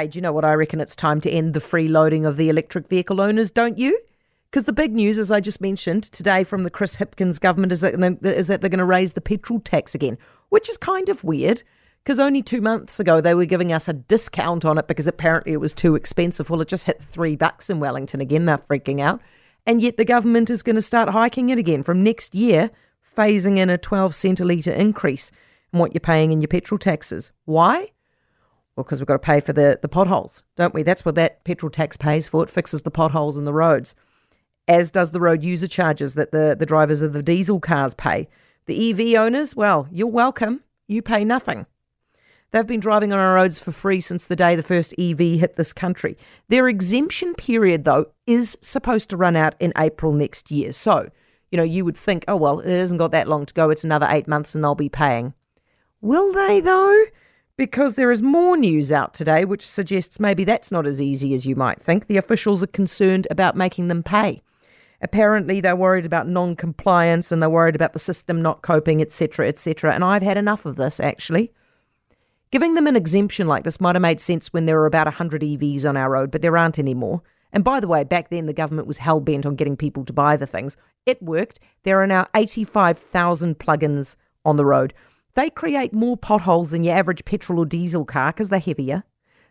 Hey, do you know what? I reckon it's time to end the freeloading of the electric vehicle owners, don't you? Because the big news, as I just mentioned today from the Chris Hipkins government, is that, is that they're going to raise the petrol tax again, which is kind of weird because only two months ago they were giving us a discount on it because apparently it was too expensive. Well, it just hit three bucks in Wellington again. They're freaking out. And yet the government is going to start hiking it again from next year, phasing in a 12 cent litre increase in what you're paying in your petrol taxes. Why? Well, because we've got to pay for the, the potholes, don't we? That's what that petrol tax pays for. It fixes the potholes in the roads as does the road user charges that the, the drivers of the diesel cars pay. The EV owners, well, you're welcome. You pay nothing. They've been driving on our roads for free since the day the first EV hit this country. Their exemption period, though, is supposed to run out in April next year. So, you know, you would think, oh, well, it hasn't got that long to go. It's another eight months and they'll be paying. Will they, though? Because there is more news out today which suggests maybe that's not as easy as you might think. The officials are concerned about making them pay. Apparently, they're worried about non compliance and they're worried about the system not coping, etc., etc. And I've had enough of this, actually. Giving them an exemption like this might have made sense when there were about 100 EVs on our road, but there aren't anymore. And by the way, back then the government was hell bent on getting people to buy the things. It worked. There are now 85,000 plug-ins on the road. They create more potholes than your average petrol or diesel car because they're heavier.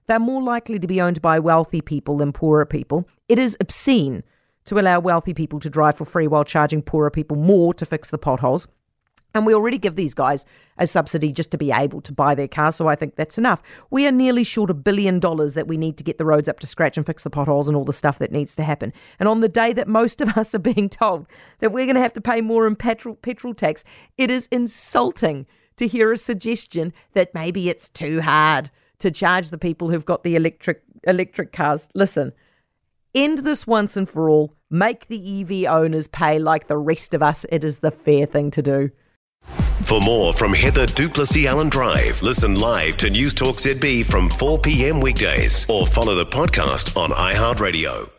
They're more likely to be owned by wealthy people than poorer people. It is obscene to allow wealthy people to drive for free while charging poorer people more to fix the potholes. And we already give these guys a subsidy just to be able to buy their car, so I think that's enough. We are nearly short a billion dollars that we need to get the roads up to scratch and fix the potholes and all the stuff that needs to happen. And on the day that most of us are being told that we're going to have to pay more in petrol, petrol tax, it is insulting to hear a suggestion that maybe it's too hard to charge the people who've got the electric electric cars. Listen, End this once and for all. Make the EV owners pay like the rest of us. It is the fair thing to do. For more from Heather du Plessis-Allan Drive, listen live to Newstalk ZB from 4 p.m. weekdays or follow the podcast on iHeartRadio.